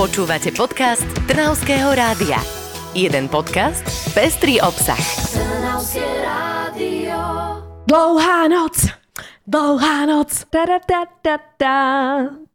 Počúvate podcast Trnavského rádia. Jeden podcast, pestrý obsah. Trnavské rádio. Dlouhá noc, dlouhá noc. Ta, ta, ta, ta, ta.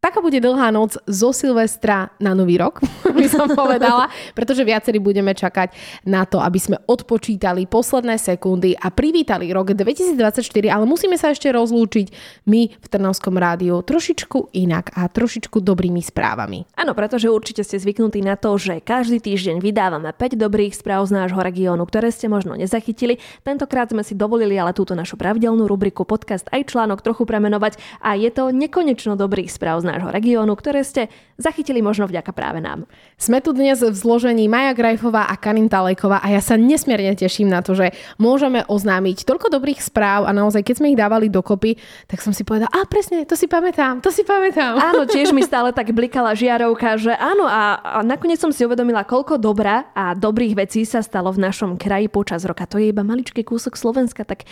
Taká bude dlhá noc zo Silvestra na Nový rok, by som povedala, pretože viacerí budeme čakať na to, aby sme odpočítali posledné sekundy a privítali rok 2024, ale musíme sa ešte rozlúčiť my v Trnovskom rádiu trošičku inak a trošičku dobrými správami. Áno, pretože určite ste zvyknutí na to, že každý týždeň vydávame 5 dobrých správ z nášho regiónu, ktoré ste možno nezachytili. Tentokrát sme si dovolili ale túto našu pravidelnú rubriku podcast aj článok trochu premenovať a je to nekonečno dobrých správ z nášho regiónu, ktoré ste zachytili možno vďaka práve nám. Sme tu dnes v zložení Maja Grajfová a Karin Talejková a ja sa nesmierne teším na to, že môžeme oznámiť toľko dobrých správ a naozaj, keď sme ich dávali dokopy, tak som si povedala, a presne, to si pamätám, to si pamätám. Áno, tiež mi stále tak blikala žiarovka, že áno a, a nakoniec som si uvedomila, koľko dobrá a dobrých vecí sa stalo v našom kraji počas roka. To je iba maličký kúsok Slovenska, tak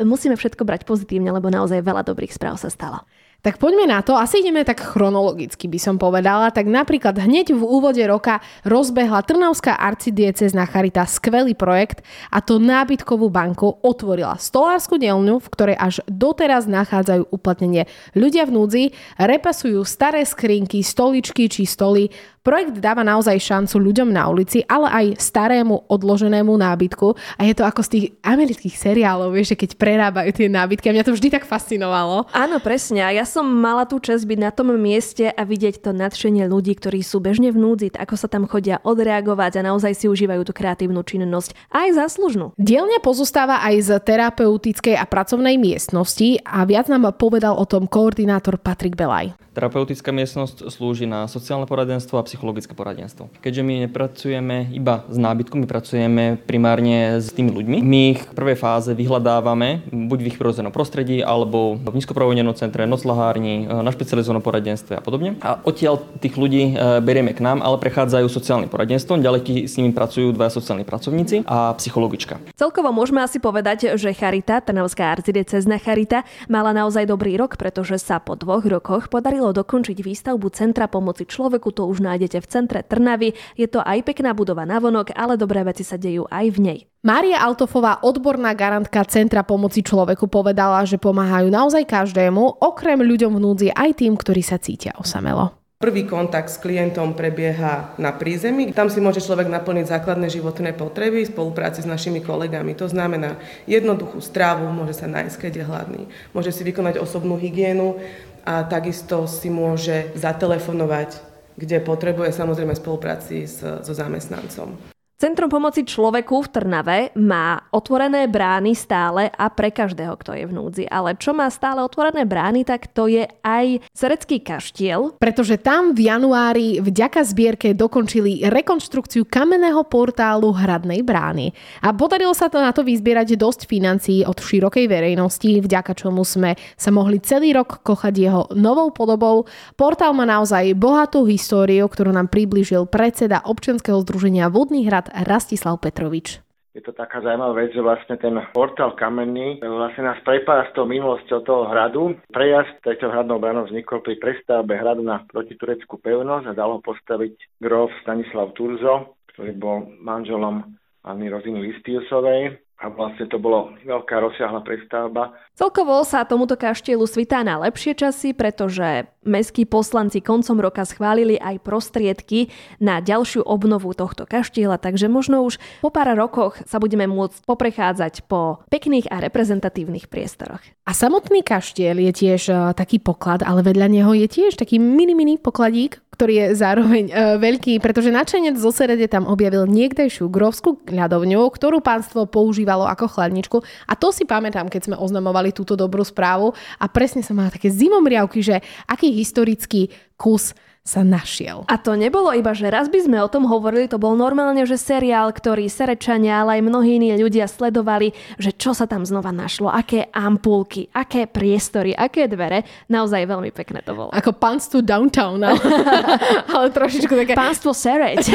musíme všetko brať pozitívne, lebo naozaj veľa dobrých správ sa stalo. Tak poďme na to, asi ideme tak chronologicky by som povedala, tak napríklad hneď v úvode roka rozbehla Trnavská arcidiecezna Charita skvelý projekt a to nábytkovú banku otvorila stolárskú dielňu, v ktorej až doteraz nachádzajú uplatnenie. Ľudia v núdzi, repasujú staré skrinky, stoličky či stoly, Projekt dáva naozaj šancu ľuďom na ulici, ale aj starému odloženému nábytku a je to ako z tých amerických seriálov, vieš, že keď prerábajú tie nábytky a mňa to vždy tak fascinovalo. Áno, presne. A ja som mala tú čest byť na tom mieste a vidieť to nadšenie ľudí, ktorí sú bežne v núdzi, ako sa tam chodia odreagovať a naozaj si užívajú tú kreatívnu činnosť aj záslužnú. Dielňa pozostáva aj z terapeutickej a pracovnej miestnosti a viac nám povedal o tom koordinátor Patrik Belaj. Terapeutická miestnosť slúži na sociálne poradenstvo a psychologické poradenstvo. Keďže my nepracujeme iba s nábytkom, my pracujeme primárne s tými ľuďmi. My ich v prvej fáze vyhľadávame buď v ich prirodzenom prostredí, alebo v nízkoprovodenom centre, noclahárni, na špecializovanom poradenstve a podobne. A odtiaľ tých ľudí e, berieme k nám, ale prechádzajú sociálnym poradenstvom, ďalej s nimi pracujú dva sociálni pracovníci a psychologička. Celkovo môžeme asi povedať, že Charita, Trnavská arcidiecezna Charita, mala naozaj dobrý rok, pretože sa po dvoch rokoch podarilo dokončiť výstavbu Centra pomoci človeku, to už nájdete v centre Trnavy. Je to aj pekná budova na vonok, ale dobré veci sa dejú aj v nej. Mária Altofová, odborná garantka Centra pomoci človeku, povedala, že pomáhajú naozaj každému, okrem ľuďom v núdzi aj tým, ktorí sa cítia osamelo. Prvý kontakt s klientom prebieha na prízemí. Tam si môže človek naplniť základné životné potreby v spolupráci s našimi kolegami. To znamená jednoduchú strávu, môže sa nájsť, keď je hladný. Môže si vykonať osobnú hygienu, a takisto si môže zatelefonovať, kde potrebuje samozrejme spolupráci s, so zamestnancom. Centrum pomoci človeku v Trnave má otvorené brány stále a pre každého, kto je v núdzi. Ale čo má stále otvorené brány, tak to je aj Serecký kaštiel. Pretože tam v januári vďaka zbierke dokončili rekonštrukciu kamenného portálu Hradnej brány. A podarilo sa to na to vyzbierať dosť financií od širokej verejnosti, vďaka čomu sme sa mohli celý rok kochať jeho novou podobou. Portál má naozaj bohatú históriu, ktorú nám priblížil predseda občianskeho združenia Vodný hrad Rastislav Petrovič. Je to taká zaujímavá vec, že vlastne ten portál kamenný vlastne nás prepája s tou minulosťou toho hradu. Prejazd tejto hradnou bránou vznikol pri prestavbe hradu na protitureckú pevnosť a dalo postaviť grof Stanislav Turzo, ktorý bol manželom Anny Roziny Listiusovej a vlastne to bolo veľká rozsiahla prestavba. Celkovo sa tomuto kaštielu svitá na lepšie časy, pretože mestskí poslanci koncom roka schválili aj prostriedky na ďalšiu obnovu tohto kaštieľa, takže možno už po pár rokoch sa budeme môcť poprechádzať po pekných a reprezentatívnych priestoroch. A samotný kaštiel je tiež uh, taký poklad, ale vedľa neho je tiež taký mini mini pokladík, ktorý je zároveň uh, veľký, pretože načenec zo Serede tam objavil niekdejšiu grovskú ľadovňu, ktorú pánstvo používalo ako chladničku. A to si pamätám, keď sme oznamovali túto dobrú správu a presne som mala také zimomriavky, že aký historický kus sa našiel. A to nebolo iba, že raz by sme o tom hovorili, to bol normálne, že seriál, ktorý Serečania, ale aj mnohí iní ľudia sledovali, že čo sa tam znova našlo, aké ampulky, aké priestory, aké dvere. Naozaj veľmi pekné to bolo. Ako Pants to Downtown. Ale, ale trošičku také... Pánstvo Sereď.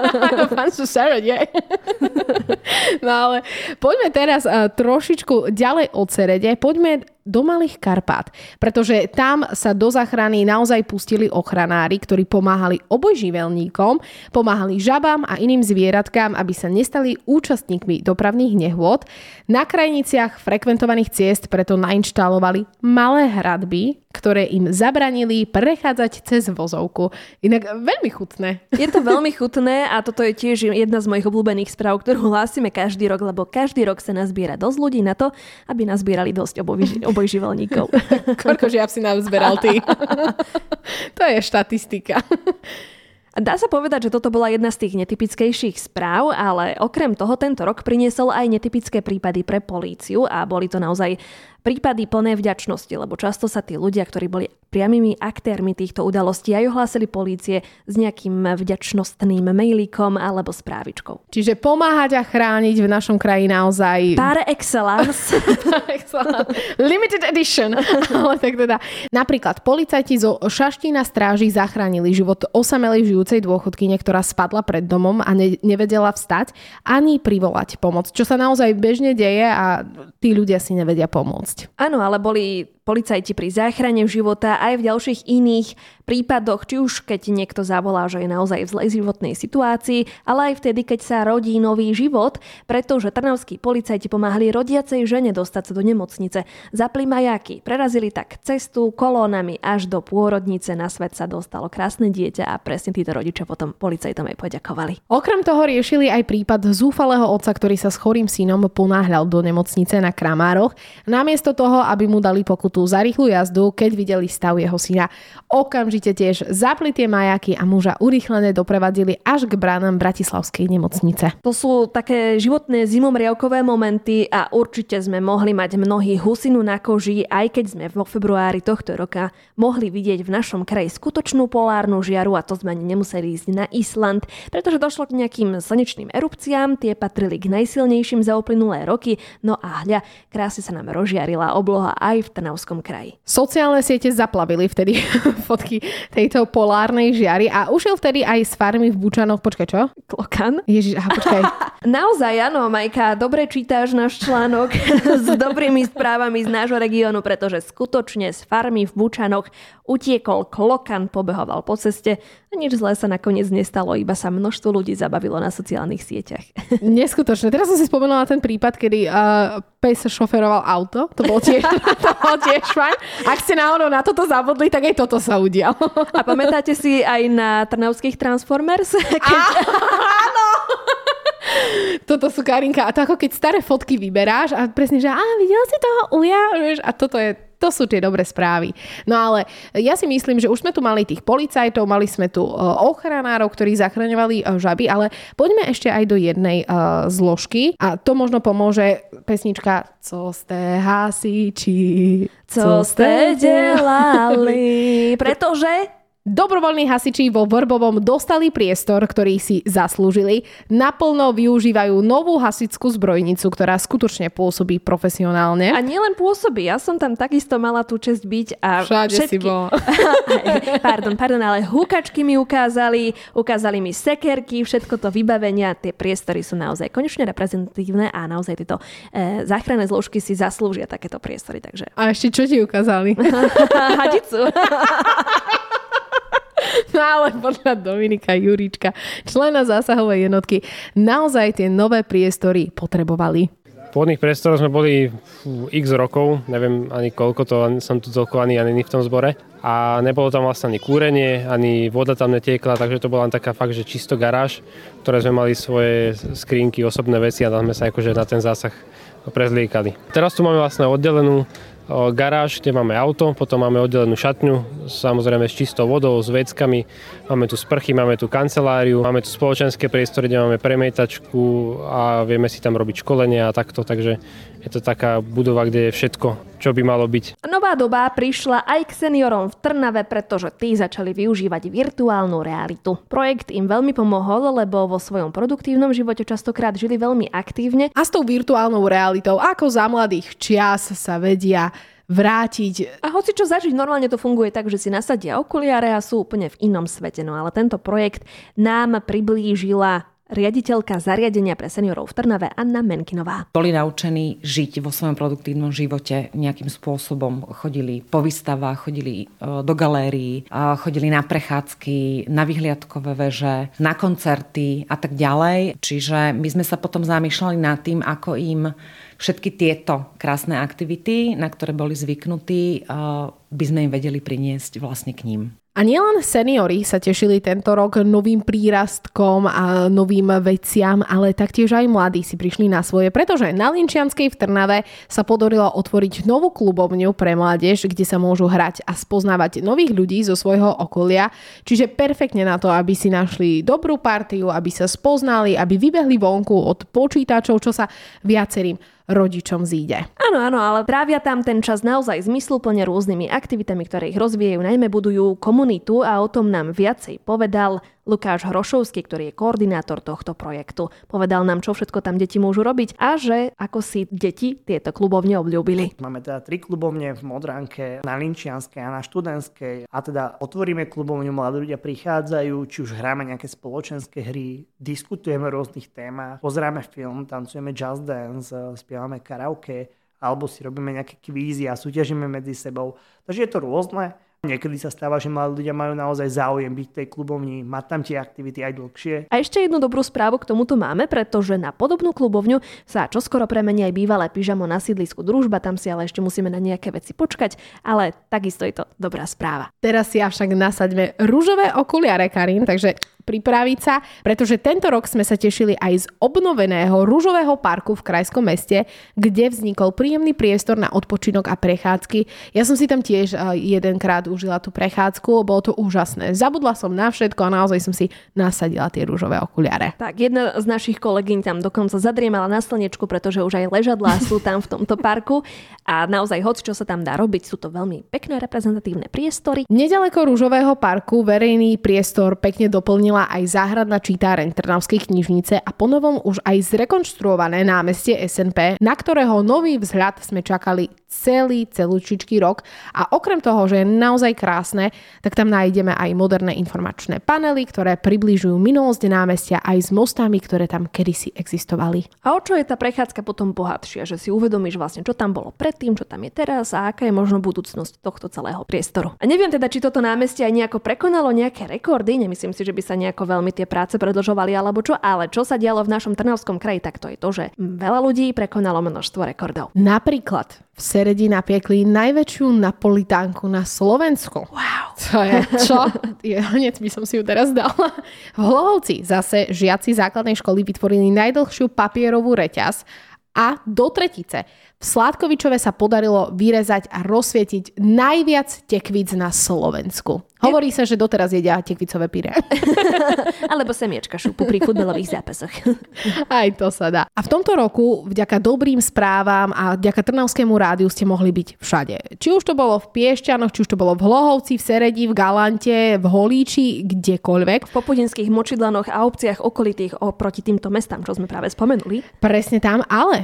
Pánstvo Sereď, je. no ale poďme teraz uh, trošičku ďalej od Serede. Poďme do Malých Karpát, pretože tam sa do záchrany naozaj pustili ochranári, ktorí pomáhali obojživelníkom, pomáhali žabám a iným zvieratkám, aby sa nestali účastníkmi dopravných nehôd. Na krajniciach frekventovaných ciest preto nainštalovali malé hradby, ktoré im zabranili prechádzať cez vozovku. Inak veľmi chutné. Je to veľmi chutné a toto je tiež jedna z mojich obľúbených správ, ktorú hlásime každý rok, lebo každý rok sa nazbiera dosť ľudí na to, aby nazbierali dosť obojživelníkov. Koľko žiab si nazberal ty? to je štatistika. Dá sa povedať, že toto bola jedna z tých netypickejších správ, ale okrem toho tento rok priniesol aj netypické prípady pre políciu a boli to naozaj prípady plné vďačnosti, lebo často sa tí ľudia, ktorí boli priamými aktérmi týchto udalostí aj ohlásili polície s nejakým vďačnostným mailíkom alebo správičkou. Čiže pomáhať a chrániť v našom kraji naozaj... Par excellence. Limited edition. Ale tak teda. Napríklad policajti zo Šaštína stráži zachránili život osamelej žijúcej dôchodkyne, ktorá spadla pred domom a ne- nevedela vstať ani privolať pomoc, čo sa naozaj bežne deje a tí ľudia si nevedia pomôcť. Áno, ale boli policajti pri záchrane života aj v ďalších iných prípadoch, či už keď niekto zavolá, že je naozaj v zlej životnej situácii, ale aj vtedy, keď sa rodí nový život, pretože trnavskí policajti pomáhali rodiacej žene dostať sa do nemocnice. Zapli majaky, prerazili tak cestu kolónami až do pôrodnice na svet sa dostalo krásne dieťa a presne títo rodičia potom policajtom aj poďakovali. Okrem toho riešili aj prípad zúfalého otca, ktorý sa s chorým synom ponáhľal do nemocnice na Kramároch. Namiesto toho, aby mu dali pokutu pokutu za rýchlu jazdu, keď videli stav jeho syna. Okamžite tiež zapli tie majaky a muža urýchlené doprevadili až k bránam Bratislavskej nemocnice. To sú také životné zimomriavkové momenty a určite sme mohli mať mnohí husinu na koži, aj keď sme vo februári tohto roka mohli vidieť v našom kraji skutočnú polárnu žiaru a to sme ani nemuseli ísť na Island, pretože došlo k nejakým slnečným erupciám, tie patrili k najsilnejším za uplynulé roky, no a hľa, krásne sa nám rozžiarila obloha aj v Trnavskom Trnavskom kraji. Sociálne siete zaplavili vtedy fotky tejto polárnej žiary a ušiel vtedy aj s farmy v Bučanoch. Počkaj, čo? Klokan? Ježiš, aha, počkaj. Naozaj, áno, Majka, dobre čítáš náš článok s dobrými správami z nášho regiónu, pretože skutočne z farmy v Bučanoch utiekol klokan, pobehoval po ceste a nič zlé sa nakoniec nestalo, iba sa množstvo ľudí zabavilo na sociálnych sieťach. Neskutočné. Teraz som si spomenula ten prípad, kedy uh, pes šoferoval auto. To bol tiež, to bol tiež fajn. Ak ste náhodou na toto zabudli, tak aj toto sa udialo. A pamätáte si aj na Trnavských Transformers? Keď... Áno! toto sú Karinka. A to ako keď staré fotky vyberáš a presne, že a videl si toho uja? A toto je to sú tie dobré správy. No ale ja si myslím, že už sme tu mali tých policajtov, mali sme tu e, ochranárov, ktorí zachraňovali e, žaby, ale poďme ešte aj do jednej uh, zložky. A to možno pomôže pesnička Co ste hasiči, co ste delali, pretože Dobrovoľní hasiči vo Vrbovom dostali priestor, ktorý si zaslúžili. Naplno využívajú novú hasickú zbrojnicu, ktorá skutočne pôsobí profesionálne. A nielen pôsobí, ja som tam takisto mala tú čest byť a Všade všetky... si bol. pardon, pardon, ale húkačky mi ukázali, ukázali mi sekerky, všetko to vybavenia, tie priestory sú naozaj konečne reprezentatívne a naozaj tieto e, záchranné zložky si zaslúžia takéto priestory. Takže... A ešte čo ti ukázali? Hadicu. No ale podľa Dominika Jurička, člena zásahovej jednotky, naozaj tie nové priestory potrebovali. Pôvodných priestorov sme boli x rokov, neviem ani koľko to, som tu toľko ani, ani v tom zbore. A nebolo tam vlastne ani kúrenie, ani voda tam netiekla, takže to bola taká fakt, že čisto garáž, ktoré sme mali svoje skrinky, osobné veci a tam sme sa akože na ten zásah prezliekali. Teraz tu máme vlastne oddelenú garáž, kde máme auto, potom máme oddelenú šatňu, samozrejme s čistou vodou, s veckami, máme tu sprchy, máme tu kanceláriu, máme tu spoločenské priestory, kde máme premietačku a vieme si tam robiť školenia a takto, takže je to taká budova, kde je všetko, čo by malo byť. Nová doba prišla aj k seniorom v Trnave, pretože tí začali využívať virtuálnu realitu. Projekt im veľmi pomohol, lebo vo svojom produktívnom živote častokrát žili veľmi aktívne. A s tou virtuálnou realitou, ako za mladých čias sa vedia vrátiť. A hoci čo zažiť, normálne to funguje tak, že si nasadia okuliare a sú úplne v inom svete. No ale tento projekt nám priblížila riaditeľka zariadenia pre seniorov v Trnave Anna Menkinová. Boli naučení žiť vo svojom produktívnom živote nejakým spôsobom. Chodili po výstavách, chodili e, do galérií, chodili na prechádzky, na vyhliadkové veže, na koncerty a tak ďalej. Čiže my sme sa potom zamýšľali nad tým, ako im všetky tieto krásne aktivity, na ktoré boli zvyknutí, e, by sme im vedeli priniesť vlastne k ním. A nielen seniory sa tešili tento rok novým prírastkom a novým veciam, ale taktiež aj mladí si prišli na svoje, pretože na Linčianskej v Trnave sa podarilo otvoriť novú klubovňu pre mládež, kde sa môžu hrať a spoznávať nových ľudí zo svojho okolia. Čiže perfektne na to, aby si našli dobrú partiu, aby sa spoznali, aby vybehli vonku od počítačov, čo sa viacerým rodičom zíde. Áno, áno, ale trávia tam ten čas naozaj zmysluplne rôznymi aktivitami, ktoré ich rozvíjajú, najmä budujú komunitu a o tom nám viacej povedal Lukáš Hrošovský, ktorý je koordinátor tohto projektu. Povedal nám, čo všetko tam deti môžu robiť a že ako si deti tieto klubovne obľúbili. Máme teda tri klubovne v Modranke, na Linčianskej a na Študentskej a teda otvoríme klubovňu, mladí ľudia prichádzajú, či už hráme nejaké spoločenské hry, diskutujeme o rôznych témach, pozeráme film, tancujeme jazz dance, spievame karaoke, alebo si robíme nejaké kvízy a súťažíme medzi sebou. Takže je to rôzne. Niekedy sa stáva, že mladí ľudia majú naozaj záujem byť v tej klubovni, mať tam tie aktivity aj dlhšie. A ešte jednu dobrú správu k tomuto máme, pretože na podobnú klubovňu sa čoskoro premení aj bývalé pyžamo na sídlisku družba, tam si ale ešte musíme na nejaké veci počkať, ale takisto je to dobrá správa. Teraz si avšak nasaďme rúžové okuliare, Karin, takže pripraviť sa, pretože tento rok sme sa tešili aj z obnoveného rúžového parku v krajskom meste, kde vznikol príjemný priestor na odpočinok a prechádzky. Ja som si tam tiež eh, jedenkrát užila tú prechádzku, bolo to úžasné. Zabudla som na všetko a naozaj som si nasadila tie rúžové okuliare. Tak, jedna z našich kolegyň tam dokonca zadriemala na slnečku, pretože už aj ležadlá sú tam v tomto parku a naozaj hoď čo sa tam dá robiť, sú to veľmi pekné reprezentatívne priestory. Nedaleko rúžového parku verejný priestor pekne doplnil zmenila aj záhradná čítáreň Trnavskej knižnice a ponovom už aj zrekonštruované námestie SNP, na ktorého nový vzhľad sme čakali celý, celúčičký rok. A okrem toho, že je naozaj krásne, tak tam nájdeme aj moderné informačné panely, ktoré približujú minulosť námestia aj s mostami, ktoré tam kedysi existovali. A o čo je tá prechádzka potom bohatšia? Že si uvedomíš vlastne, čo tam bolo predtým, čo tam je teraz a aká je možno budúcnosť tohto celého priestoru. A neviem teda, či toto námestie aj nejako prekonalo nejaké rekordy, nemyslím si, že by sa nejako veľmi tie práce predlžovali alebo čo, ale čo sa dialo v našom Trnavskom kraji, tak to je to, že veľa ľudí prekonalo množstvo rekordov. Napríklad v Seredi napiekli najväčšiu napolitánku na Slovensku. Wow. To je čo? Je, hneď by som si ju teraz dala. V Hlohovci zase žiaci základnej školy vytvorili najdlhšiu papierovú reťaz a do tretice. V Sládkovičove sa podarilo vyrezať a rozsvietiť najviac tekvíc na Slovensku. Hovorí sa, že doteraz jedia tekvicové pyré. Alebo semiečka šupu pri futbalových zápasoch. Aj to sa dá. A v tomto roku vďaka dobrým správam a vďaka Trnavskému rádiu ste mohli byť všade. Či už to bolo v Piešťanoch, či už to bolo v Hlohovci, v Seredi, v Galante, v Holíči, kdekoľvek. V popudinských močidlanoch a obciach okolitých oproti týmto mestám, čo sme práve spomenuli. Presne tam, ale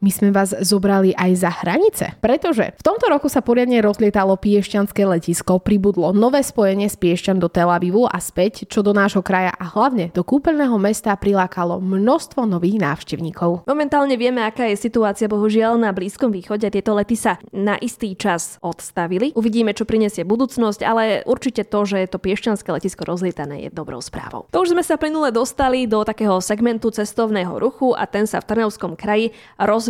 my sme vás zobrali aj za hranice. Pretože v tomto roku sa poriadne rozlietalo Piešťanské letisko, pribudlo nové spojenie z Piešťan do Tel Avivu a späť, čo do nášho kraja a hlavne do kúpeľného mesta prilákalo množstvo nových návštevníkov. Momentálne vieme, aká je situácia bohužiaľ na Blízkom východe. Tieto lety sa na istý čas odstavili. Uvidíme, čo prinesie budúcnosť, ale určite to, že to Piešťanské letisko rozlietané je dobrou správou. To už sme sa plynule dostali do takého segmentu cestovného ruchu a ten sa v Trnavskom kraji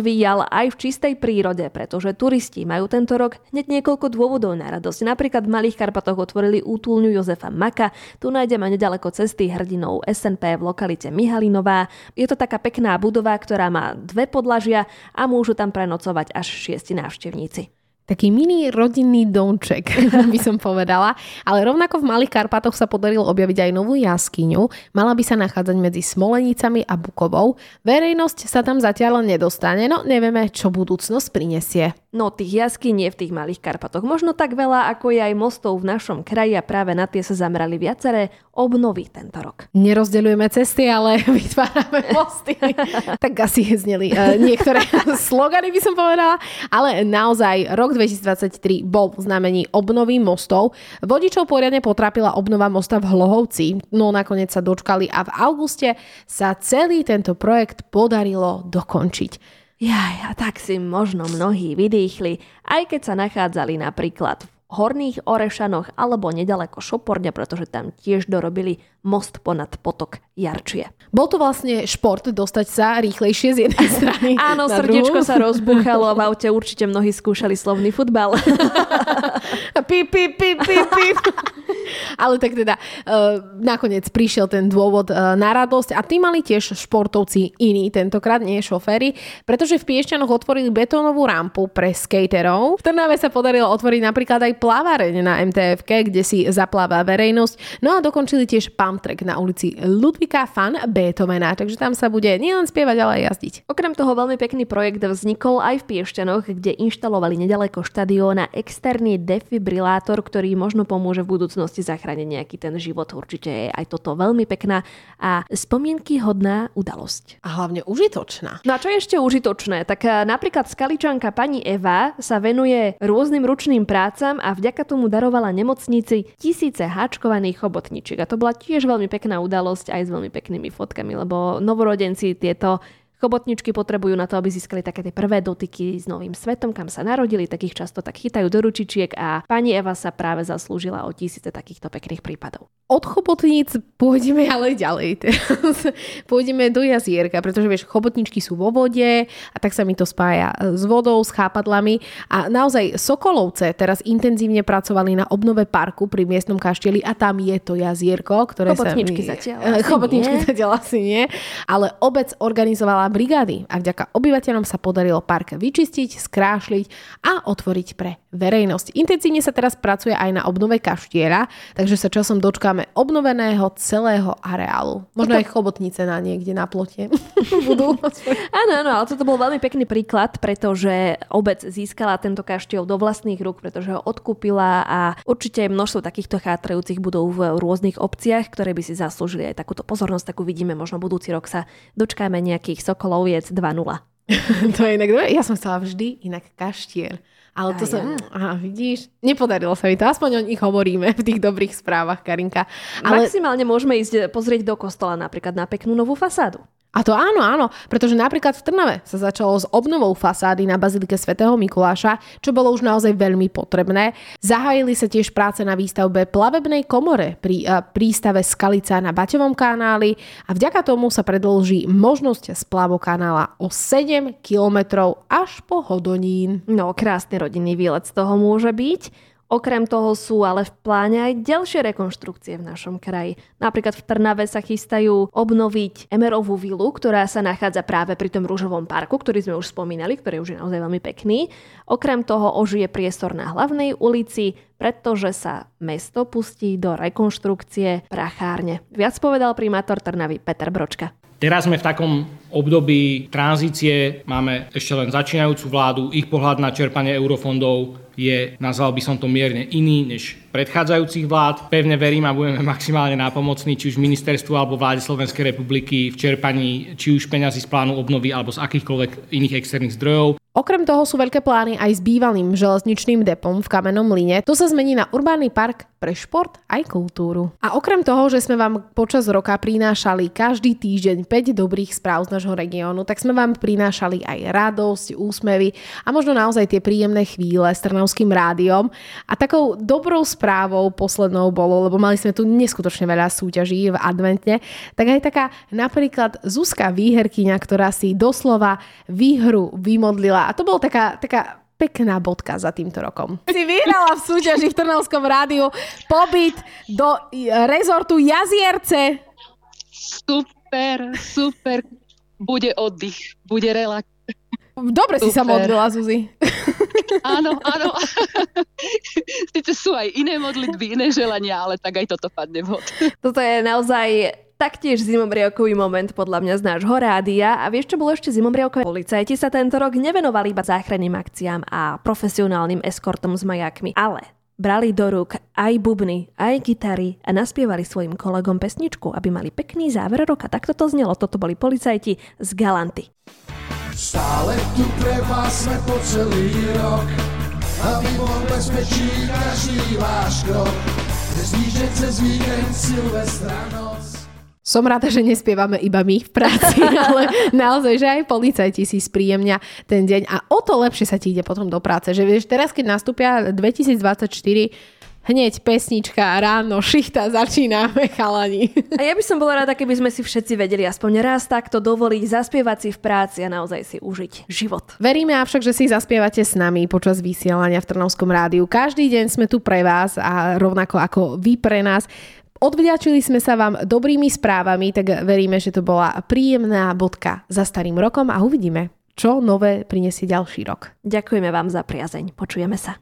rozvíjal aj v čistej prírode, pretože turisti majú tento rok hneď niekoľko dôvodov na radosť. Napríklad v Malých Karpatoch otvorili útulňu Jozefa Maka, tu nájdeme nedaleko cesty hrdinou SNP v lokalite Mihalinová. Je to taká pekná budova, ktorá má dve podlažia a môžu tam prenocovať až šiesti návštevníci taký mini rodinný domček, by som povedala. Ale rovnako v Malých Karpatoch sa podarilo objaviť aj novú jaskyňu. Mala by sa nachádzať medzi Smolenicami a Bukovou. Verejnosť sa tam zatiaľ nedostane, no nevieme, čo budúcnosť prinesie. No tých jaskyň je v tých Malých Karpatoch možno tak veľa, ako je aj mostov v našom kraji a práve na tie sa zamerali viaceré obnovy tento rok. Nerozdeľujeme cesty, ale vytvárame mosty. tak asi zneli uh, niektoré slogany by som povedala, ale naozaj rok 2023 bol v znamení obnovy mostov. Vodičov poriadne potrápila obnova mosta v Hlohovci, no nakoniec sa dočkali a v auguste sa celý tento projekt podarilo dokončiť. Jaj, a tak si možno mnohí vydýchli, aj keď sa nachádzali napríklad v Horných Orešanoch alebo nedaleko Šoporňa, pretože tam tiež dorobili most ponad potok Jarčie. Bol to vlastne šport dostať sa rýchlejšie z jednej strany Áno, srdiečko druhú. sa rozbuchalo a v aute určite mnohí skúšali slovný futbal. pip, pip, pip, pip, pip. Ale tak teda uh, nakoniec prišiel ten dôvod uh, na radosť a tí mali tiež športovci iní, tentokrát nie šoféry, pretože v Piešťanoch otvorili betónovú rampu pre skaterov. V Trnave sa podarilo otvoriť napríklad aj plávareň na MTFK, kde si zapláva verejnosť. No a dokončili tiež pump track na ulici Ludvika fan Beethovena, takže tam sa bude nielen spievať, ale aj jazdiť. Okrem toho veľmi pekný projekt vznikol aj v Piešťanoch, kde inštalovali nedaleko štadióna externý defibrilátor, ktorý možno pomôže v budúcnosti zachrániť nejaký ten život. Určite je aj toto veľmi pekná a spomienky hodná udalosť. A hlavne užitočná. No a čo je ešte užitočné? Tak eh, napríklad skaličanka pani Eva sa venuje rôznym ručným prácam a vďaka tomu darovala nemocnici tisíce háčkovaných chobotničiek. A to bola tiež veľmi pekná udalosť aj s veľmi peknými fotkami, lebo novorodenci tieto Chobotničky potrebujú na to, aby získali také tie prvé dotyky s novým svetom, kam sa narodili, takých často tak chytajú do ručičiek a pani Eva sa práve zaslúžila o tisíce takýchto pekných prípadov. Od chobotníc pôjdeme ale ďalej. Teraz pôjdeme do jazierka, pretože vieš, chobotničky sú vo vode a tak sa mi to spája s vodou, s chápadlami a naozaj Sokolovce teraz intenzívne pracovali na obnove parku pri miestnom kaštieli a tam je to jazierko, ktoré chobotničky sa... Zatiaľ chobotničky zatiaľ asi nie, ale obec organizovala brigády a vďaka obyvateľom sa podarilo park vyčistiť, skrášliť a otvoriť pre verejnosť. Intenzívne sa teraz pracuje aj na obnove kaštieľa, takže sa časom dočkáme obnoveného celého areálu. Možno aj chobotnice na niekde na plote budú. áno, áno, ale toto bol veľmi pekný príklad, pretože obec získala tento kaštiel do vlastných rúk, pretože ho odkúpila a určite je množstvo takýchto chátrajúcich budov v rôznych obciach, ktoré by si zaslúžili aj takúto pozornosť, tak uvidíme, možno budúci rok sa dočkáme nejakých sok Sokoloviec 2.0. to je inak Ja som chcela vždy inak kaštier. Ale to sa, ja. aha, vidíš, nepodarilo sa mi to. Aspoň o nich hovoríme v tých dobrých správach, Karinka. Ale... Maximálne môžeme ísť pozrieť do kostola napríklad na peknú novú fasádu. A to áno, áno, pretože napríklad v Trnave sa začalo s obnovou fasády na Bazilike svätého Mikuláša, čo bolo už naozaj veľmi potrebné. Zahájili sa tiež práce na výstavbe plavebnej komore pri uh, prístave Skalica na Baťovom kanáli a vďaka tomu sa predlží možnosť splavu kanála o 7 kilometrov až po Hodonín. No, krásny rodinný výlet z toho môže byť. Okrem toho sú ale v pláne aj ďalšie rekonštrukcie v našom kraji. Napríklad v Trnave sa chystajú obnoviť Emerovú vilu, ktorá sa nachádza práve pri tom rúžovom parku, ktorý sme už spomínali, ktorý už je naozaj veľmi pekný. Okrem toho ožije priestor na hlavnej ulici, pretože sa mesto pustí do rekonštrukcie prachárne. Viac povedal primátor Trnavy Peter Bročka. Teraz sme v takom období tranzície, máme ešte len začínajúcu vládu, ich pohľad na čerpanie eurofondov je, nazval by som to mierne iný než predchádzajúcich vlád. Pevne verím a budeme maximálne nápomocní či už ministerstvu alebo vláde Slovenskej republiky v čerpaní či už peňazí z plánu obnovy alebo z akýchkoľvek iných externých zdrojov. Okrem toho sú veľké plány aj s bývalým železničným depom v Kamenom Mline. To sa zmení na urbánny park pre šport aj kultúru. A okrem toho, že sme vám počas roka prinášali každý týždeň 5 dobrých správ z nášho regiónu, tak sme vám prinášali aj radosť, úsmevy a možno naozaj tie príjemné chvíle s Trnavským rádiom. A takou dobrou správou poslednou bolo, lebo mali sme tu neskutočne veľa súťaží v adventne, tak aj taká napríklad Zuzka výherkyňa, ktorá si doslova výhru vymodlila a to bolo taká, taká pekná bodka za týmto rokom. Si vyhrala v súťaži v Trnavskom rádiu pobyt do rezortu Jazierce. Super, super. Bude oddych, bude relax. Dobre Super. si sa modlila, Zuzi. Áno, áno. Sice sú aj iné modlitby, iné želania, ale tak aj toto padne vhod. Toto je naozaj Taktiež zimomriavkový moment podľa mňa z nášho rádia. A vieš, čo bolo ešte zimomriavkové? Policajti sa tento rok nevenovali iba záchranným akciám a profesionálnym eskortom s majakmi, ale brali do rúk aj bubny, aj gitary a naspievali svojim kolegom pesničku, aby mali pekný záver roka. Takto to znelo. Toto boli policajti z Galanty. Stále tu pre vás sme po celý rok aby bol bezpečí každý váš krok. Zvížek cez víkend, Silvestra noc. Som rada, že nespievame iba my v práci, ale naozaj, že aj policajti si spríjemňa ten deň a o to lepšie sa ti ide potom do práce. Že vieš, teraz keď nastúpia 2024, hneď pesnička, ráno, šichta, začíname chalani. A ja by som bola rada, keby sme si všetci vedeli aspoň raz takto dovoliť zaspievať si v práci a naozaj si užiť život. Veríme avšak, že si zaspievate s nami počas vysielania v Trnovskom rádiu. Každý deň sme tu pre vás a rovnako ako vy pre nás. Odvďačili sme sa vám dobrými správami, tak veríme, že to bola príjemná bodka za starým rokom a uvidíme, čo nové prinesie ďalší rok. Ďakujeme vám za priazeň. Počujeme sa.